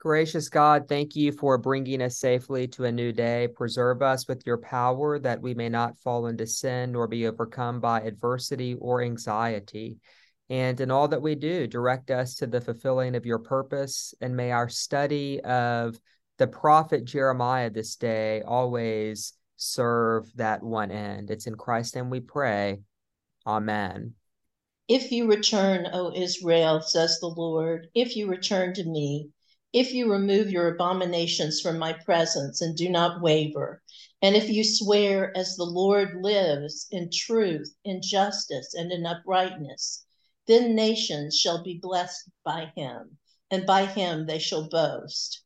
Gracious God, thank you for bringing us safely to a new day. Preserve us with your power that we may not fall into sin nor be overcome by adversity or anxiety. And in all that we do, direct us to the fulfilling of your purpose. And may our study of the prophet Jeremiah this day always serve that one end. It's in Christ's name we pray. Amen. If you return, O Israel, says the Lord, if you return to me, if you remove your abominations from my presence and do not waver, and if you swear as the Lord lives in truth, in justice, and in uprightness, then nations shall be blessed by him, and by him they shall boast.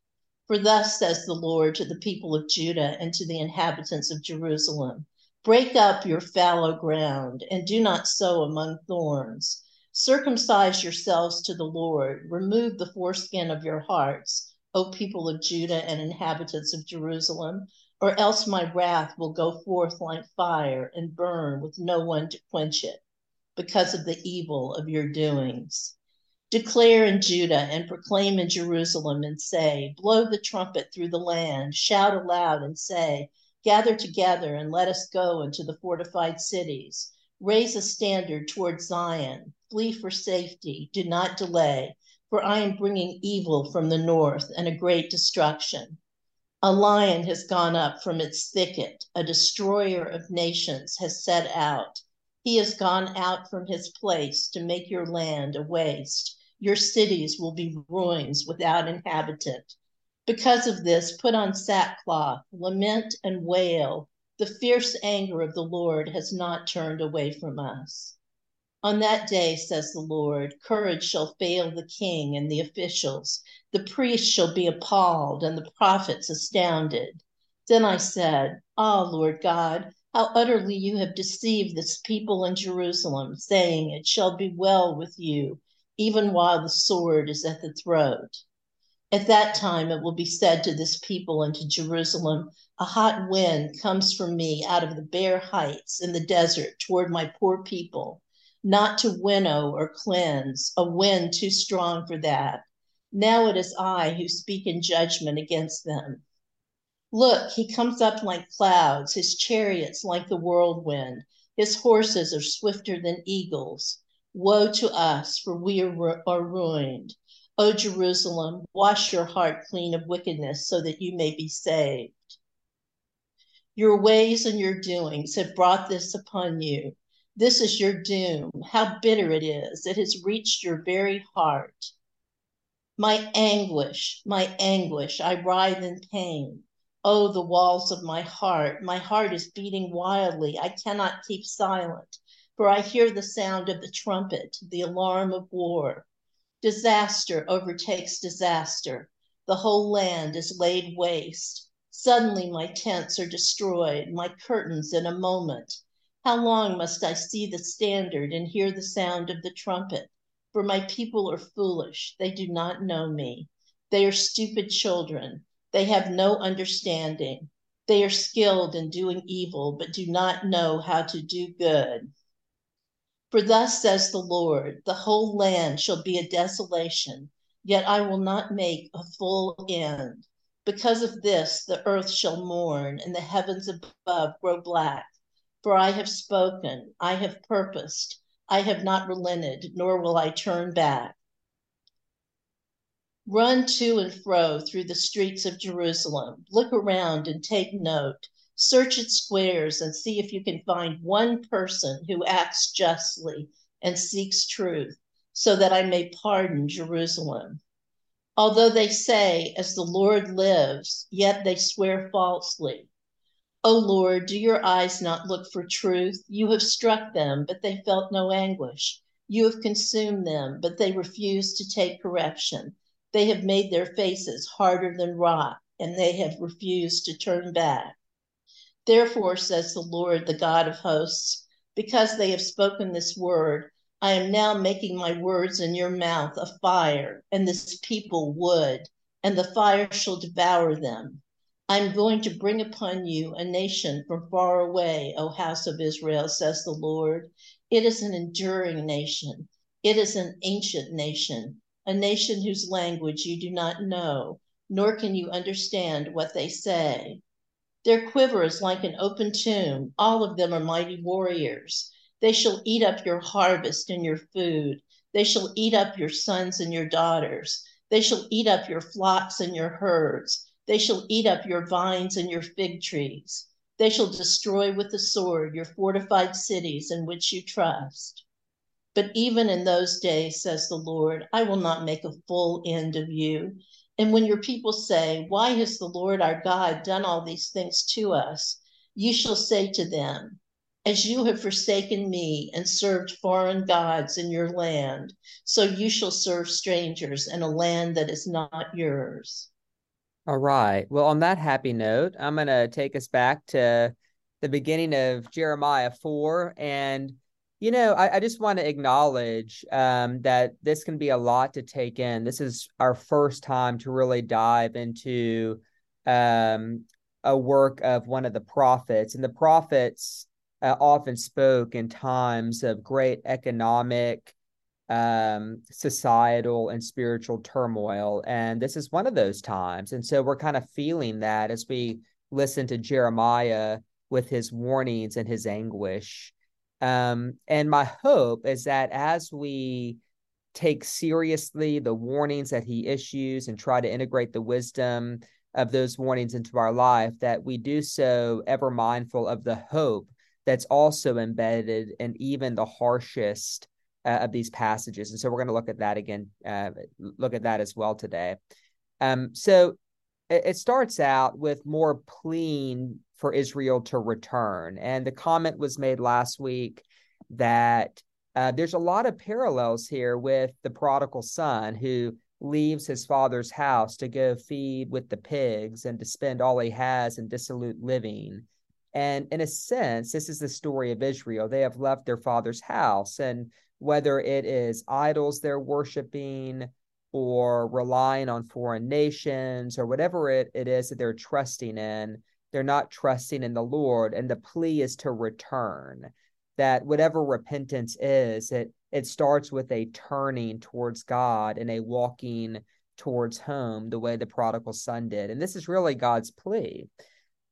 For thus says the Lord to the people of Judah and to the inhabitants of Jerusalem Break up your fallow ground, and do not sow among thorns Circumcise yourselves to the Lord. Remove the foreskin of your hearts, O people of Judah and inhabitants of Jerusalem, or else my wrath will go forth like fire and burn with no one to quench it, because of the evil of your doings. Declare in Judah and proclaim in Jerusalem and say, Blow the trumpet through the land, shout aloud and say, Gather together and let us go into the fortified cities. Raise a standard toward Zion flee for safety, do not delay, for I am bringing evil from the north and a great destruction. A lion has gone up from its thicket, a destroyer of nations has set out. He has gone out from his place to make your land a waste. Your cities will be ruins without inhabitant. Because of this, put on sackcloth, lament and wail. The fierce anger of the Lord has not turned away from us. On that day, says the Lord, courage shall fail the king and the officials. The priests shall be appalled and the prophets astounded. Then I said, Ah, Lord God, how utterly you have deceived this people in Jerusalem, saying, It shall be well with you, even while the sword is at the throat. At that time it will be said to this people and to Jerusalem, A hot wind comes from me out of the bare heights in the desert toward my poor people not to winnow or cleanse, a wind too strong for that. Now it is I who speak in judgment against them. Look, he comes up like clouds, his chariots like the whirlwind, his horses are swifter than eagles. Woe to us, for we are, are ruined. O Jerusalem, wash your heart clean of wickedness so that you may be saved. Your ways and your doings have brought this upon you. This is your doom. How bitter it is. It has reached your very heart. My anguish, my anguish, I writhe in pain. Oh, the walls of my heart. My heart is beating wildly. I cannot keep silent, for I hear the sound of the trumpet, the alarm of war. Disaster overtakes disaster. The whole land is laid waste. Suddenly, my tents are destroyed, my curtains in a moment. How long must I see the standard and hear the sound of the trumpet? For my people are foolish. They do not know me. They are stupid children. They have no understanding. They are skilled in doing evil, but do not know how to do good. For thus says the Lord the whole land shall be a desolation, yet I will not make a full end. Because of this, the earth shall mourn, and the heavens above grow black for I have spoken, I have purposed, I have not relented, nor will I turn back. Run to and fro through the streets of Jerusalem. Look around and take note. Search its squares and see if you can find one person who acts justly and seeks truth, so that I may pardon Jerusalem. Although they say, As the Lord lives, yet they swear falsely. O Lord, do your eyes not look for truth? You have struck them, but they felt no anguish. You have consumed them, but they refused to take correction. They have made their faces harder than rock, and they have refused to turn back. Therefore, says the Lord, the God of hosts, because they have spoken this word, I am now making my words in your mouth a fire, and this people wood, and the fire shall devour them. I'm going to bring upon you a nation from far away, O house of Israel, says the Lord. It is an enduring nation, it is an ancient nation. a nation whose language you do not know, nor can you understand what they say. Their quiver is like an open tomb. All of them are mighty warriors. They shall eat up your harvest and your food. They shall eat up your sons and your daughters. They shall eat up your flocks and your herds. They shall eat up your vines and your fig trees. They shall destroy with the sword your fortified cities in which you trust. But even in those days, says the Lord, I will not make a full end of you. And when your people say, Why has the Lord our God done all these things to us? You shall say to them, As you have forsaken me and served foreign gods in your land, so you shall serve strangers in a land that is not yours. All right. Well, on that happy note, I'm going to take us back to the beginning of Jeremiah 4. And, you know, I, I just want to acknowledge um, that this can be a lot to take in. This is our first time to really dive into um, a work of one of the prophets. And the prophets uh, often spoke in times of great economic um, societal and spiritual turmoil. And this is one of those times. And so we're kind of feeling that as we listen to Jeremiah with his warnings and his anguish. Um, and my hope is that as we take seriously the warnings that he issues and try to integrate the wisdom of those warnings into our life, that we do so ever mindful of the hope that's also embedded in even the harshest uh, of these passages. And so we're going to look at that again, uh, look at that as well today. Um, so it, it starts out with more pleading for Israel to return. And the comment was made last week that uh, there's a lot of parallels here with the prodigal son who leaves his father's house to go feed with the pigs and to spend all he has in dissolute living. And in a sense, this is the story of Israel. They have left their father's house and whether it is idols they're worshiping or relying on foreign nations or whatever it, it is that they're trusting in, they're not trusting in the Lord. And the plea is to return. That whatever repentance is, it it starts with a turning towards God and a walking towards home, the way the prodigal son did. And this is really God's plea.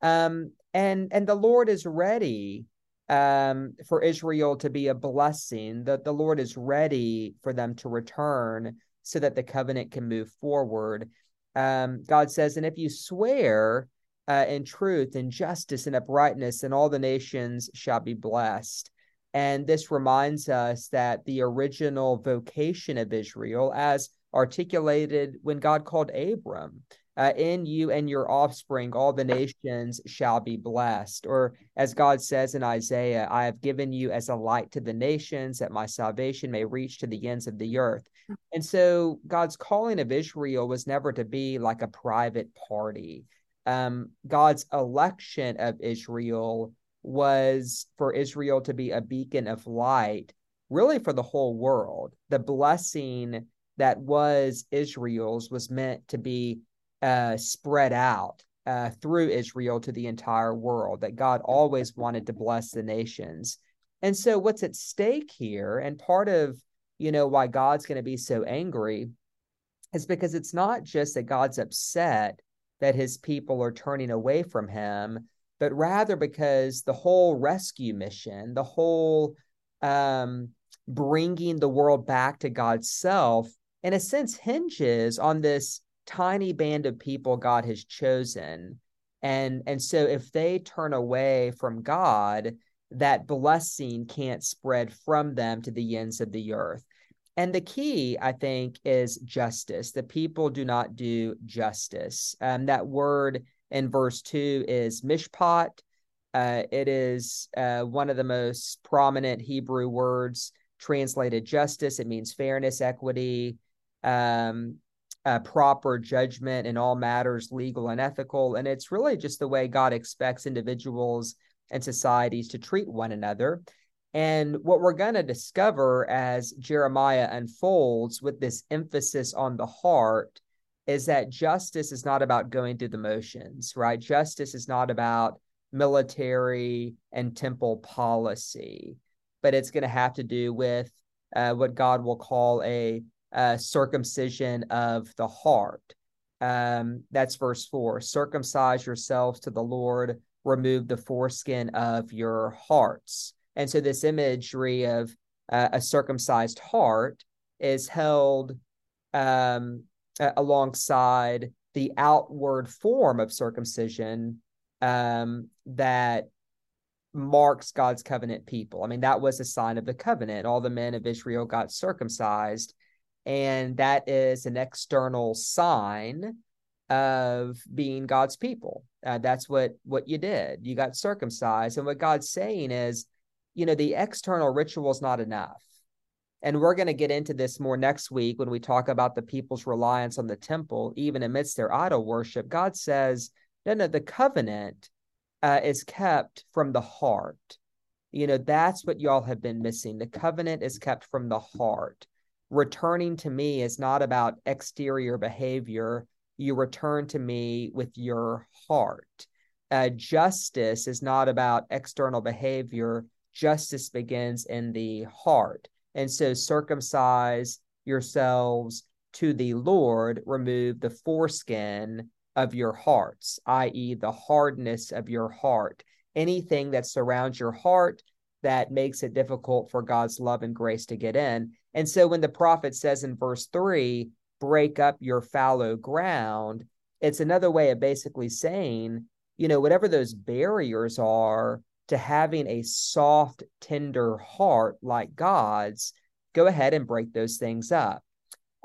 Um, and and the Lord is ready um, for Israel to be a blessing, that the Lord is ready for them to return so that the covenant can move forward. Um, God says, and if you swear uh, in truth and justice and uprightness, then all the nations shall be blessed. And this reminds us that the original vocation of Israel, as articulated when God called Abram, uh, in you and your offspring, all the nations shall be blessed. Or as God says in Isaiah, I have given you as a light to the nations, that my salvation may reach to the ends of the earth. And so God's calling of Israel was never to be like a private party. Um, God's election of Israel was for Israel to be a beacon of light, really for the whole world. The blessing that was Israel's was meant to be uh, spread out uh, through Israel to the entire world, that God always wanted to bless the nations. And so, what's at stake here, and part of you know why God's going to be so angry, is because it's not just that God's upset that His people are turning away from Him, but rather because the whole rescue mission, the whole um, bringing the world back to God's self, in a sense, hinges on this tiny band of people God has chosen. And, and so if they turn away from God, that blessing can't spread from them to the ends of the earth. And the key, I think, is justice. The people do not do justice. Um, that word in verse two is mishpat. Uh, it is uh, one of the most prominent Hebrew words translated justice. It means fairness, equity, um, uh, proper judgment in all matters legal and ethical. And it's really just the way God expects individuals and societies to treat one another. And what we're going to discover as Jeremiah unfolds with this emphasis on the heart is that justice is not about going through the motions, right? Justice is not about military and temple policy, but it's going to have to do with uh, what God will call a uh, circumcision of the heart. Um, that's verse four. Circumcise yourselves to the Lord, remove the foreskin of your hearts. And so, this imagery of uh, a circumcised heart is held um, alongside the outward form of circumcision um, that marks God's covenant people. I mean, that was a sign of the covenant. All the men of Israel got circumcised, and that is an external sign of being God's people. Uh, that's what what you did. You got circumcised, and what God's saying is, you know, the external ritual is not enough. And we're going to get into this more next week when we talk about the people's reliance on the temple, even amidst their idol worship. God says, no, no, the covenant uh, is kept from the heart. You know, that's what y'all have been missing. The covenant is kept from the heart. Returning to me is not about exterior behavior. You return to me with your heart. Uh, justice is not about external behavior. Justice begins in the heart. And so circumcise yourselves to the Lord, remove the foreskin of your hearts, i.e., the hardness of your heart. Anything that surrounds your heart that makes it difficult for God's love and grace to get in. And so when the prophet says in verse three, break up your fallow ground, it's another way of basically saying, you know, whatever those barriers are to having a soft, tender heart like God's, go ahead and break those things up.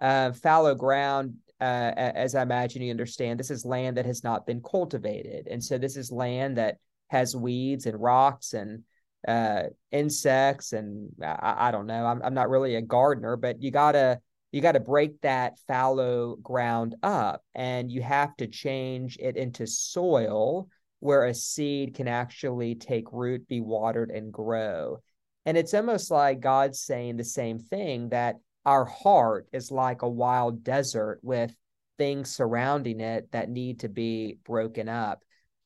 Uh, fallow ground, uh, as I imagine you understand, this is land that has not been cultivated. And so this is land that has weeds and rocks and uh, insects. And I, I don't know, I'm, I'm not really a gardener, but you got to you got to break that fallow ground up and you have to change it into soil where a seed can actually take root, be watered, and grow. And it's almost like God's saying the same thing that our heart is like a wild desert with things surrounding it that need to be broken up.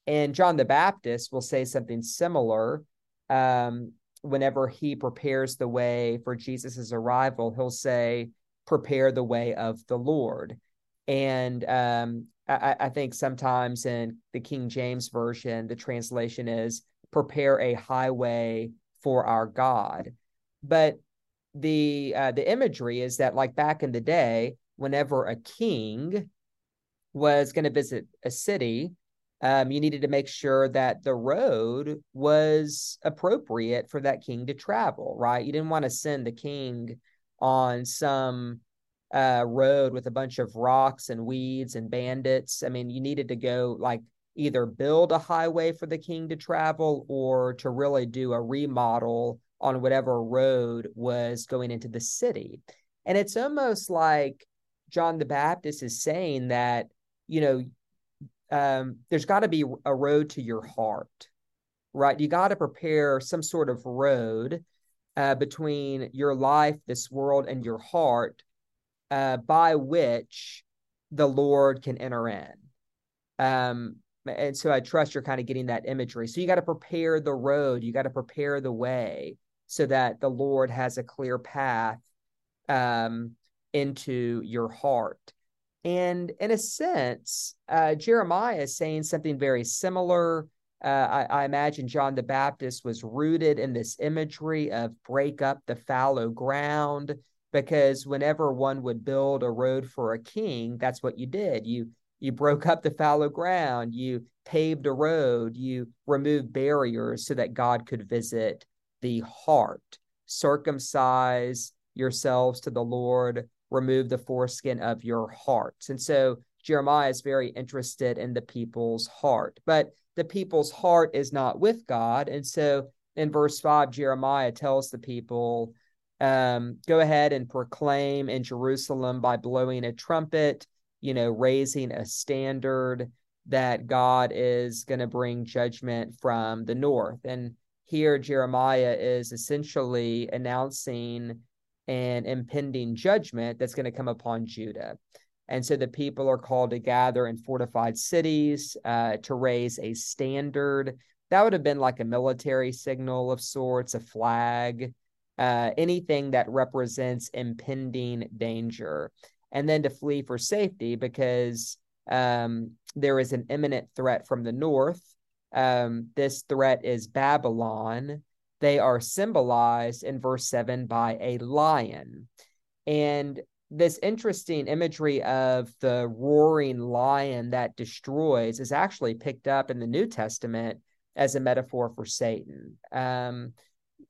And John the Baptist will say something similar um, whenever he prepares the way for Jesus's arrival. He'll say, Prepare the way of the Lord. And um, I, I think sometimes in the King James Version, the translation is prepare a highway for our God. But the uh, the imagery is that like back in the day, whenever a king was going to visit a city, um, you needed to make sure that the road was appropriate for that king to travel. Right? You didn't want to send the king on some uh, road with a bunch of rocks and weeds and bandits. I mean, you needed to go like either build a highway for the king to travel or to really do a remodel on whatever road was going into the city. And it's almost like John the Baptist is saying that, you know, um, there's got to be a road to your heart, right? You got to prepare some sort of road uh, between your life, this world, and your heart uh, by which the Lord can enter in. Um, and so I trust you're kind of getting that imagery. So you got to prepare the road, you got to prepare the way so that the Lord has a clear path um, into your heart. And in a sense, uh, Jeremiah is saying something very similar. Uh, I, I, imagine John the Baptist was rooted in this imagery of break up the fallow ground, because whenever one would build a road for a king, that's what you did. You you broke up the fallow ground, you paved a road, you removed barriers so that God could visit the heart. Circumcise yourselves to the Lord, remove the foreskin of your hearts. And so Jeremiah is very interested in the people's heart, but the people's heart is not with God. And so in verse 5, Jeremiah tells the people, um, go ahead and proclaim in Jerusalem by blowing a trumpet, you know, raising a standard that God is going to bring judgment from the north. And here, Jeremiah is essentially announcing an impending judgment that's going to come upon Judah. And so the people are called to gather in fortified cities uh, to raise a standard. That would have been like a military signal of sorts, a flag uh, anything that represents impending danger, and then to flee for safety because um, there is an imminent threat from the north. Um, this threat is Babylon. They are symbolized in verse 7 by a lion. And this interesting imagery of the roaring lion that destroys is actually picked up in the New Testament as a metaphor for Satan. Um,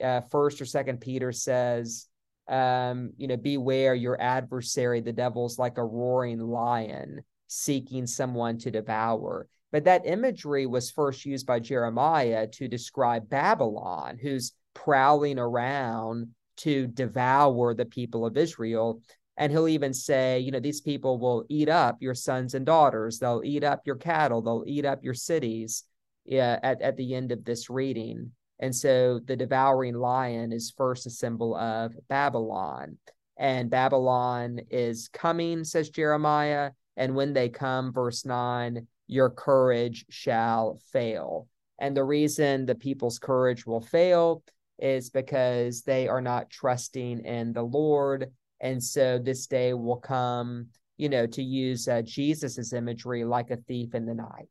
uh, first or second Peter says, um, you know, beware your adversary, the devil's like a roaring lion seeking someone to devour. But that imagery was first used by Jeremiah to describe Babylon, who's prowling around to devour the people of Israel. And he'll even say, you know, these people will eat up your sons and daughters. They'll eat up your cattle. They'll eat up your cities yeah, at, at the end of this reading. And so the devouring lion is first a symbol of Babylon. And Babylon is coming, says Jeremiah. And when they come, verse 9, your courage shall fail. And the reason the people's courage will fail is because they are not trusting in the Lord. And so this day will come, you know, to use uh, Jesus's imagery like a thief in the night.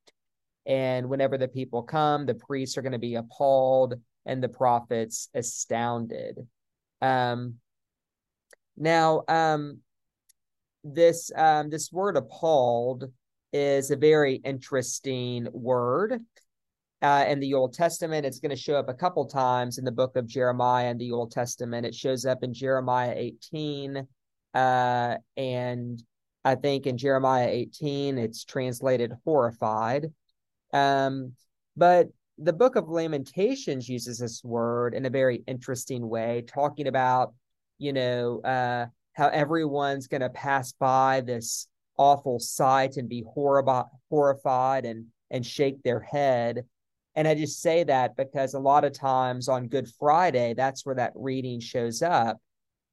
And whenever the people come, the priests are going to be appalled and the prophets astounded. Um, now, um, this um, this word appalled is a very interesting word. Uh, in the Old Testament, it's going to show up a couple times in the book of Jeremiah in the Old Testament. It shows up in Jeremiah 18, uh, and I think in Jeremiah 18, it's translated horrified. Um, but the book of Lamentations uses this word in a very interesting way, talking about, you know, uh, how everyone's going to pass by this awful sight and be horrible, horrified and and shake their head. And I just say that because a lot of times on Good Friday, that's where that reading shows up,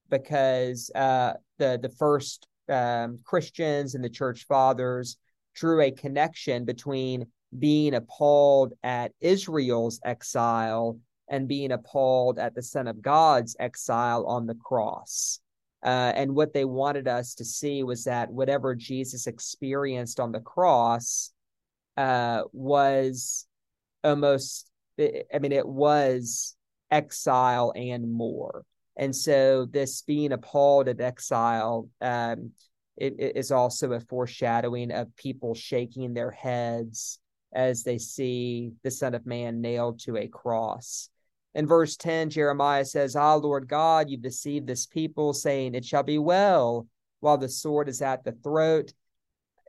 because uh, the the first um, Christians and the Church Fathers drew a connection between being appalled at Israel's exile and being appalled at the Son of God's exile on the cross. Uh, and what they wanted us to see was that whatever Jesus experienced on the cross uh, was almost, I mean, it was exile and more. And so, this being appalled at exile um, it, is also a foreshadowing of people shaking their heads as they see the Son of Man nailed to a cross. In verse 10, Jeremiah says, Ah, Lord God, you've deceived this people, saying, It shall be well while the sword is at the throat.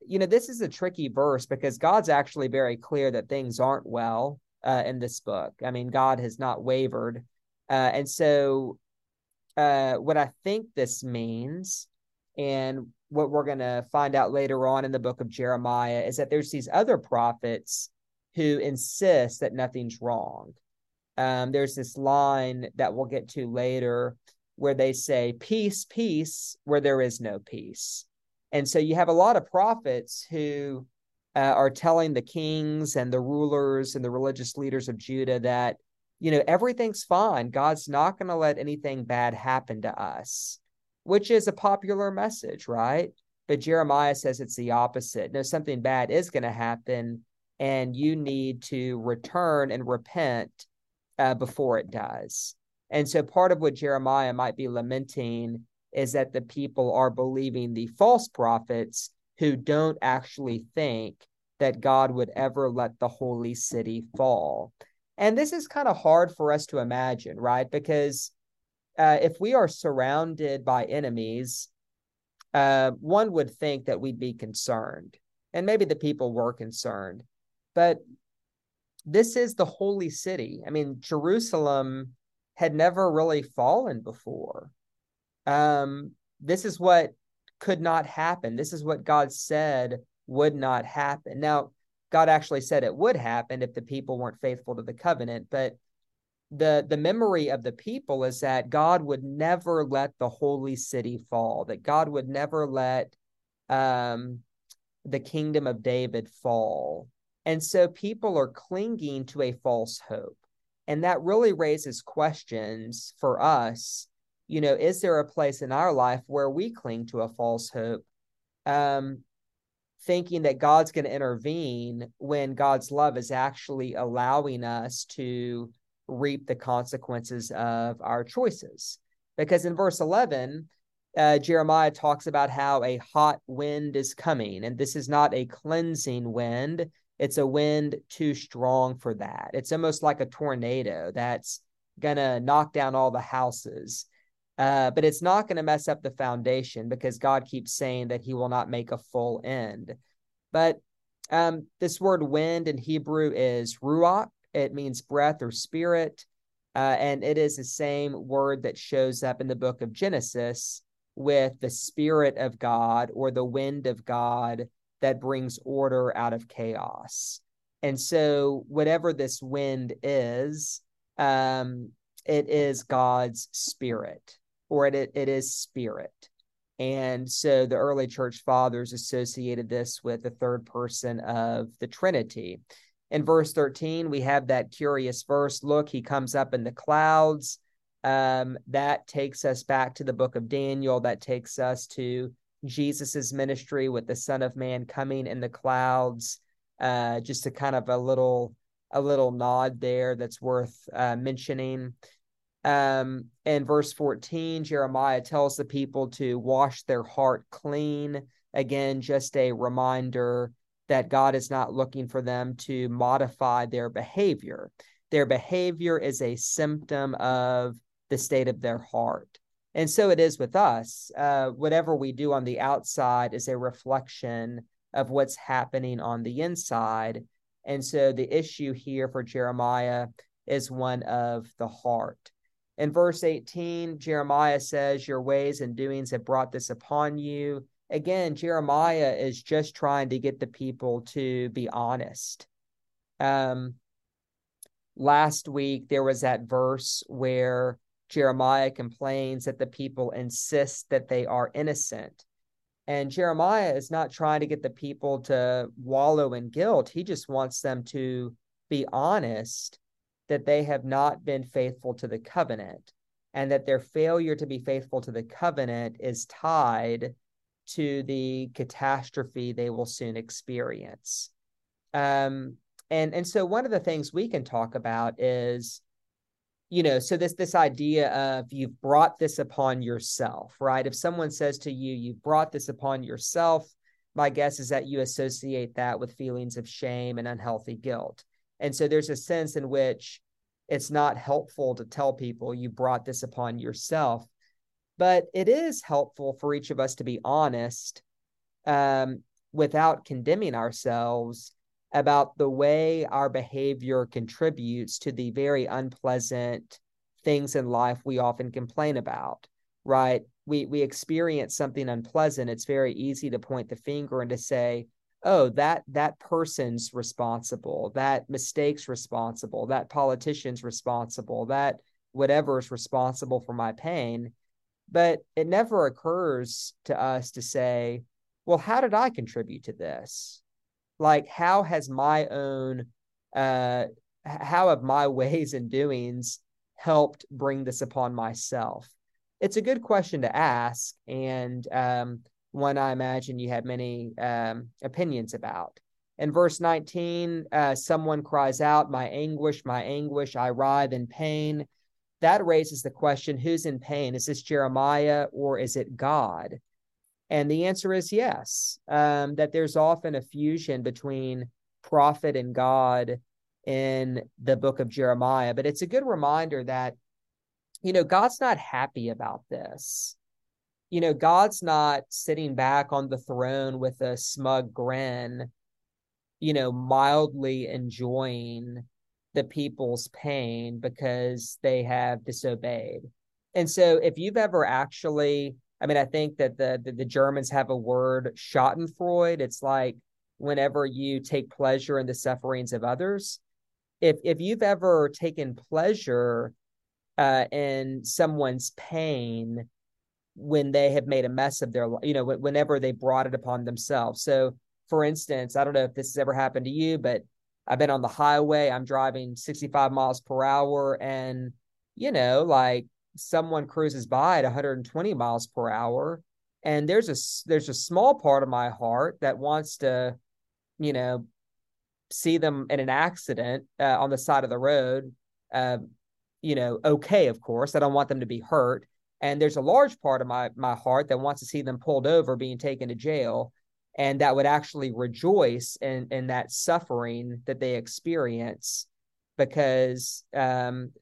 You know, this is a tricky verse because God's actually very clear that things aren't well uh, in this book. I mean, God has not wavered. Uh, and so, uh, what I think this means, and what we're going to find out later on in the book of Jeremiah is that there's these other prophets who insist that nothing's wrong. Um, there's this line that we'll get to later where they say, Peace, peace, where there is no peace. And so you have a lot of prophets who uh, are telling the kings and the rulers and the religious leaders of Judah that, you know, everything's fine. God's not going to let anything bad happen to us which is a popular message, right? But Jeremiah says it's the opposite. No, something bad is going to happen, and you need to return and repent uh, before it does. And so part of what Jeremiah might be lamenting is that the people are believing the false prophets who don't actually think that God would ever let the holy city fall. And this is kind of hard for us to imagine, right? Because uh, if we are surrounded by enemies, uh, one would think that we'd be concerned. And maybe the people were concerned. But this is the holy city. I mean, Jerusalem had never really fallen before. Um, this is what could not happen. This is what God said would not happen. Now, God actually said it would happen if the people weren't faithful to the covenant, but the the memory of the people is that God would never let the holy city fall, that God would never let um, the kingdom of David fall. And so people are clinging to a false hope. And that really raises questions for us. You know, is there a place in our life where we cling to a false hope, um, thinking that God's going to intervene when God's love is actually allowing us to reap the consequences of our choices? Because in verse 11, uh, Jeremiah talks about how a hot wind is coming, and this is not a cleansing wind. It's a wind too strong for that. It's almost like a tornado that's going to knock down all the houses. Uh, but it's not going to mess up the foundation because God keeps saying that he will not make a full end. But um, this word wind in Hebrew is ruach. It means breath or spirit. Uh, and it is the same word that shows up in the book of Genesis with the spirit of God or the wind of God that brings order out of chaos. And so, whatever this wind is, um, it is God's spirit, or it, it is spirit. And so the early church fathers associated this with the third person of the Trinity. In verse 13, we have that curious verse look, he comes up in the clouds. Um, that takes us back to the book of Daniel. That takes us to Jesus's ministry with the Son of Man coming in the clouds. Uh, just a kind of a little a little nod there that's worth uh, mentioning. Um, in verse 14, Jeremiah tells the people to wash their heart clean. Again, just a reminder that God is not looking for them to modify their behavior. Their behavior is a symptom of the state of their heart. And so it is with us. Uh, whatever we do on the outside is a reflection of what's happening on the inside. And so the issue here for Jeremiah is one of the heart. In verse 18, Jeremiah says, Your ways and doings have brought this upon you. Again, Jeremiah is just trying to get the people to be honest. Um, last week, there was that verse where Jeremiah complains that the people insist that they are innocent. And Jeremiah is not trying to get the people to wallow in guilt. He just wants them to be honest that they have not been faithful to the covenant and that their failure to be faithful to the covenant is tied to the catastrophe they will soon experience. Um, and and so one of the things we can talk about is you know so this this idea of you've brought this upon yourself right? If someone says to you you've brought this upon yourself my guess is that you associate that with feelings of shame and unhealthy guilt. And so there's a sense in which it's not helpful to tell people you brought this upon yourself but it is helpful for each of us to be honest um, without condemning ourselves about the way our behavior contributes to the very unpleasant things in life we often complain about right? We we experience something unpleasant it's very easy to point the finger and to say oh that that person's responsible that mistake's responsible that politician's responsible that whatever is responsible for my pain. But it never occurs to us to say well how did i contribute to this like how has my own uh how have my ways and doings helped bring this upon myself? It's a good question to ask and um, one i imagine you have many um, opinions about. In verse 19 uh, someone cries out my anguish my anguish i writhe in pain. That raises the question who's in pain? Is this jeremiah or is it god and the answer is yes, um, that there's often a fusion between prophet and God in the book of Jeremiah. But it's a good reminder that, you know, God's not happy about this. You know, God's not sitting back on the throne with a smug grin, you know, mildly enjoying the people's pain because they have disobeyed. And so if you've ever actually I mean, I think that the, the, the Germans have a word Schadenfreude. It's like whenever you take pleasure in the sufferings of others. If if you've ever taken pleasure uh, in someone's pain when they have made a mess of their, you know, whenever they brought it upon themselves. So, for instance, I don't know if this has ever happened to you, but I've been on the highway, I'm driving 65 miles per hour, and, you know, like someone cruises by at 120 miles per hour. And there's a there's a small part of my heart that wants to, you know, see them in an accident uh, on the side of the road, uh, you know, okay, of course. I don't want them to be hurt. And there's a large part of my my heart that wants to see them pulled over, being taken to jail, and that would actually rejoice in in that suffering that they experience because um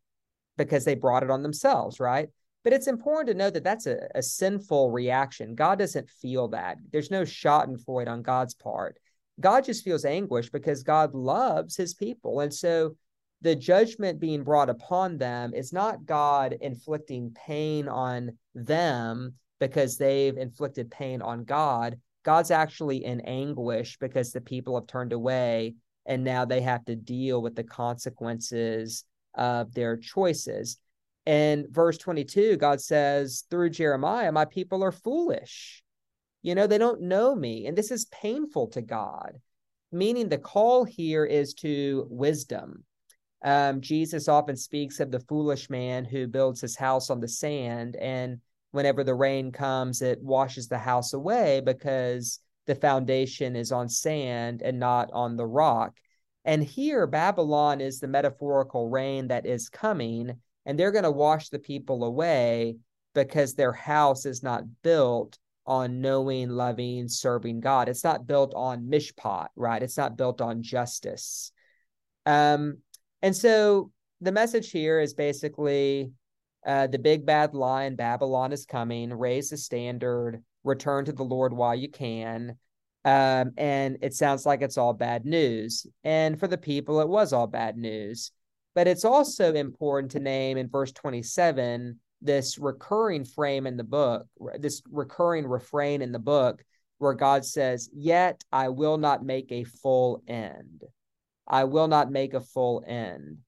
because they brought it on themselves, right? But it's important to know that that's a, a sinful reaction. God doesn't feel that. There's no Schadenfreude on God's part. God just feels anguish because God loves his people. And so the judgment being brought upon them is not God inflicting pain on them because they've inflicted pain on God. God's actually in anguish because the people have turned away and now they have to deal with the consequences of their choices. In verse 22, God says through Jeremiah, My people are foolish. You know, they don't know me. And this is painful to God, meaning the call here is to wisdom. Um, Jesus often speaks of the foolish man who builds his house on the sand. And whenever the rain comes, it washes the house away because the foundation is on sand and not on the rock. And here, Babylon is the metaphorical rain that is coming, and they're going to wash the people away because their house is not built on knowing, loving, serving God. It's not built on mishpat, right? It's not built on justice. Um, and so the message here is basically uh, the big bad lion, Babylon is coming, raise the standard, return to the Lord while you can. Um, and it sounds like it's all bad news. And for the people, it was all bad news. But it's also important to name in verse 27 this recurring frame in the book, this recurring refrain in the book where God says, Yet I will not make a full end. I will not make a full end.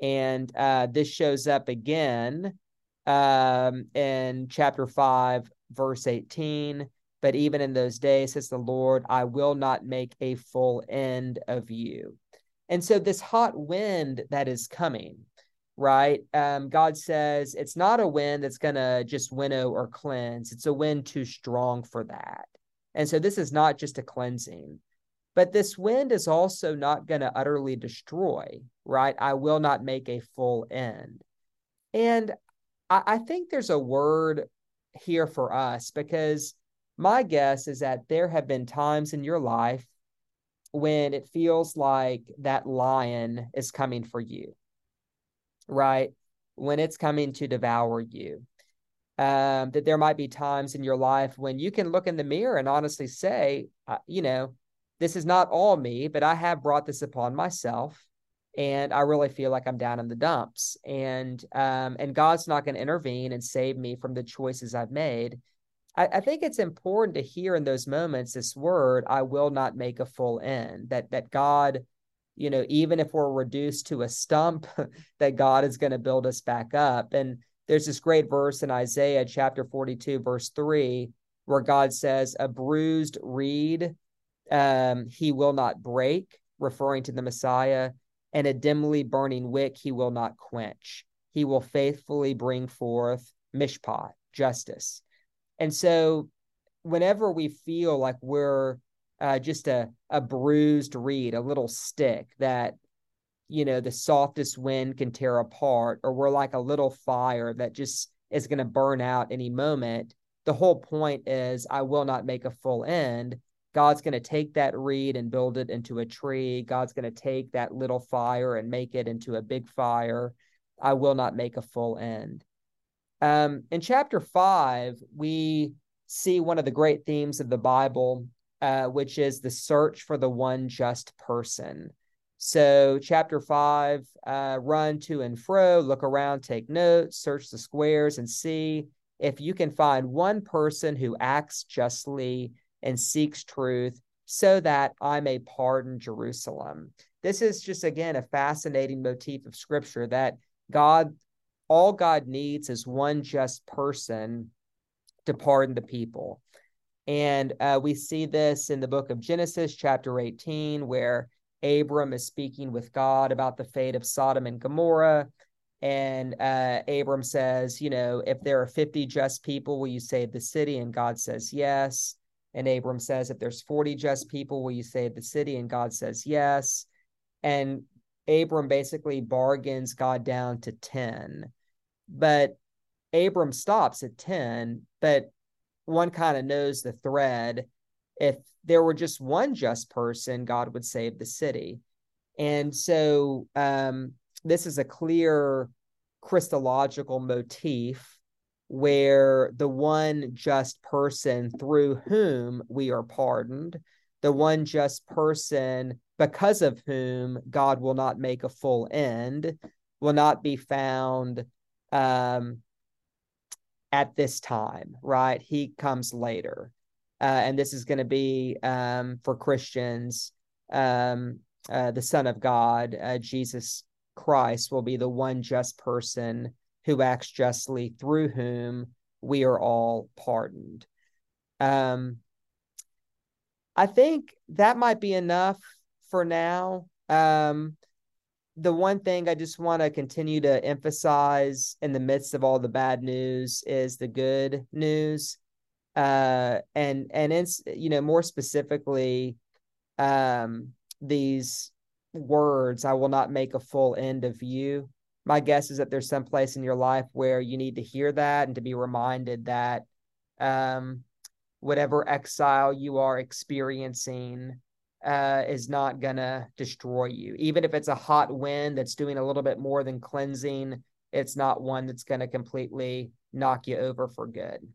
And uh, this shows up again um, in chapter 5, verse 18. But even in those days, says the Lord, I will not make a full end of you. And so, this hot wind that is coming, right? Um, God says it's not a wind that's going to just winnow or cleanse, it's a wind too strong for that. And so, this is not just a cleansing, but this wind is also not going to utterly destroy, right? I will not make a full end. And I, I think there's a word here for us because my guess is that there have been times in your life when it feels like that lion is coming for you right? When it's coming to devour you. Um, that there might be times in your life when you can look in the mirror and honestly say, uh, you know, this is not all me, but I have brought this upon myself, and I really feel like I'm down in the dumps. And um, and God's not going to intervene and save me from the choices I've made. I, I think it's important to hear in those moments this word, "I will not make a full end." That that God you know, even if we're reduced to a stump, that God is going to build us back up. And there's this great verse in Isaiah chapter 42, verse 3, where God says, A bruised reed um, he will not break, referring to the Messiah, and a dimly burning wick he will not quench. He will faithfully bring forth mishpat, justice. And so, whenever we feel like we're uh, just a, a bruised reed, a little stick that, you know, the softest wind can tear apart, or we're like a little fire that just is going to burn out any moment. The whole point is, I will not make a full end. God's going to take that reed and build it into a tree. God's going to take that little fire and make it into a big fire. I will not make a full end. Um, in chapter five, we see one of the great themes of the Bible uh, which is the search for the one just person. So, chapter five, uh, run to and fro, look around, take notes, search the squares, and see if you can find one person who acts justly and seeks truth so that I may pardon Jerusalem. This is just, again, a fascinating motif of scripture that God, all God needs is one just person to pardon the people. And uh, we see this in the book of Genesis, chapter 18, where Abram is speaking with God about the fate of Sodom and Gomorrah. And uh, Abram says, You know, if there are 50 just people, will you save the city? And God says, Yes. And Abram says, If there's 40 just people, will you save the city? And God says, Yes. And Abram basically bargains God down to 10. But Abram stops at 10, but one kind of knows the thread. If there were just one just person, God would save the city. And so um, this is a clear Christological motif where the one just person through whom we are pardoned, the one just person because of whom God will not make a full end, will not be found um, at this time, right? He comes later. Uh, and this is going to be um, for Christians, um, uh, the Son of God, uh, Jesus Christ, will be the one just person who acts justly, through whom we are all pardoned. Um, I think that might be enough for now. Um, the one thing I just want to continue to emphasize in the midst of all the bad news is the good news. Uh, and and it's you know more specifically, um, these words, "I will not make a full end of you." My guess is that there's some place in your life where you need to hear that and to be reminded that, um, whatever exile you are experiencing, uh, is not gonna destroy you. Even if it's a hot wind that's doing a little bit more than cleansing, it's not one that's gonna completely knock you over for good.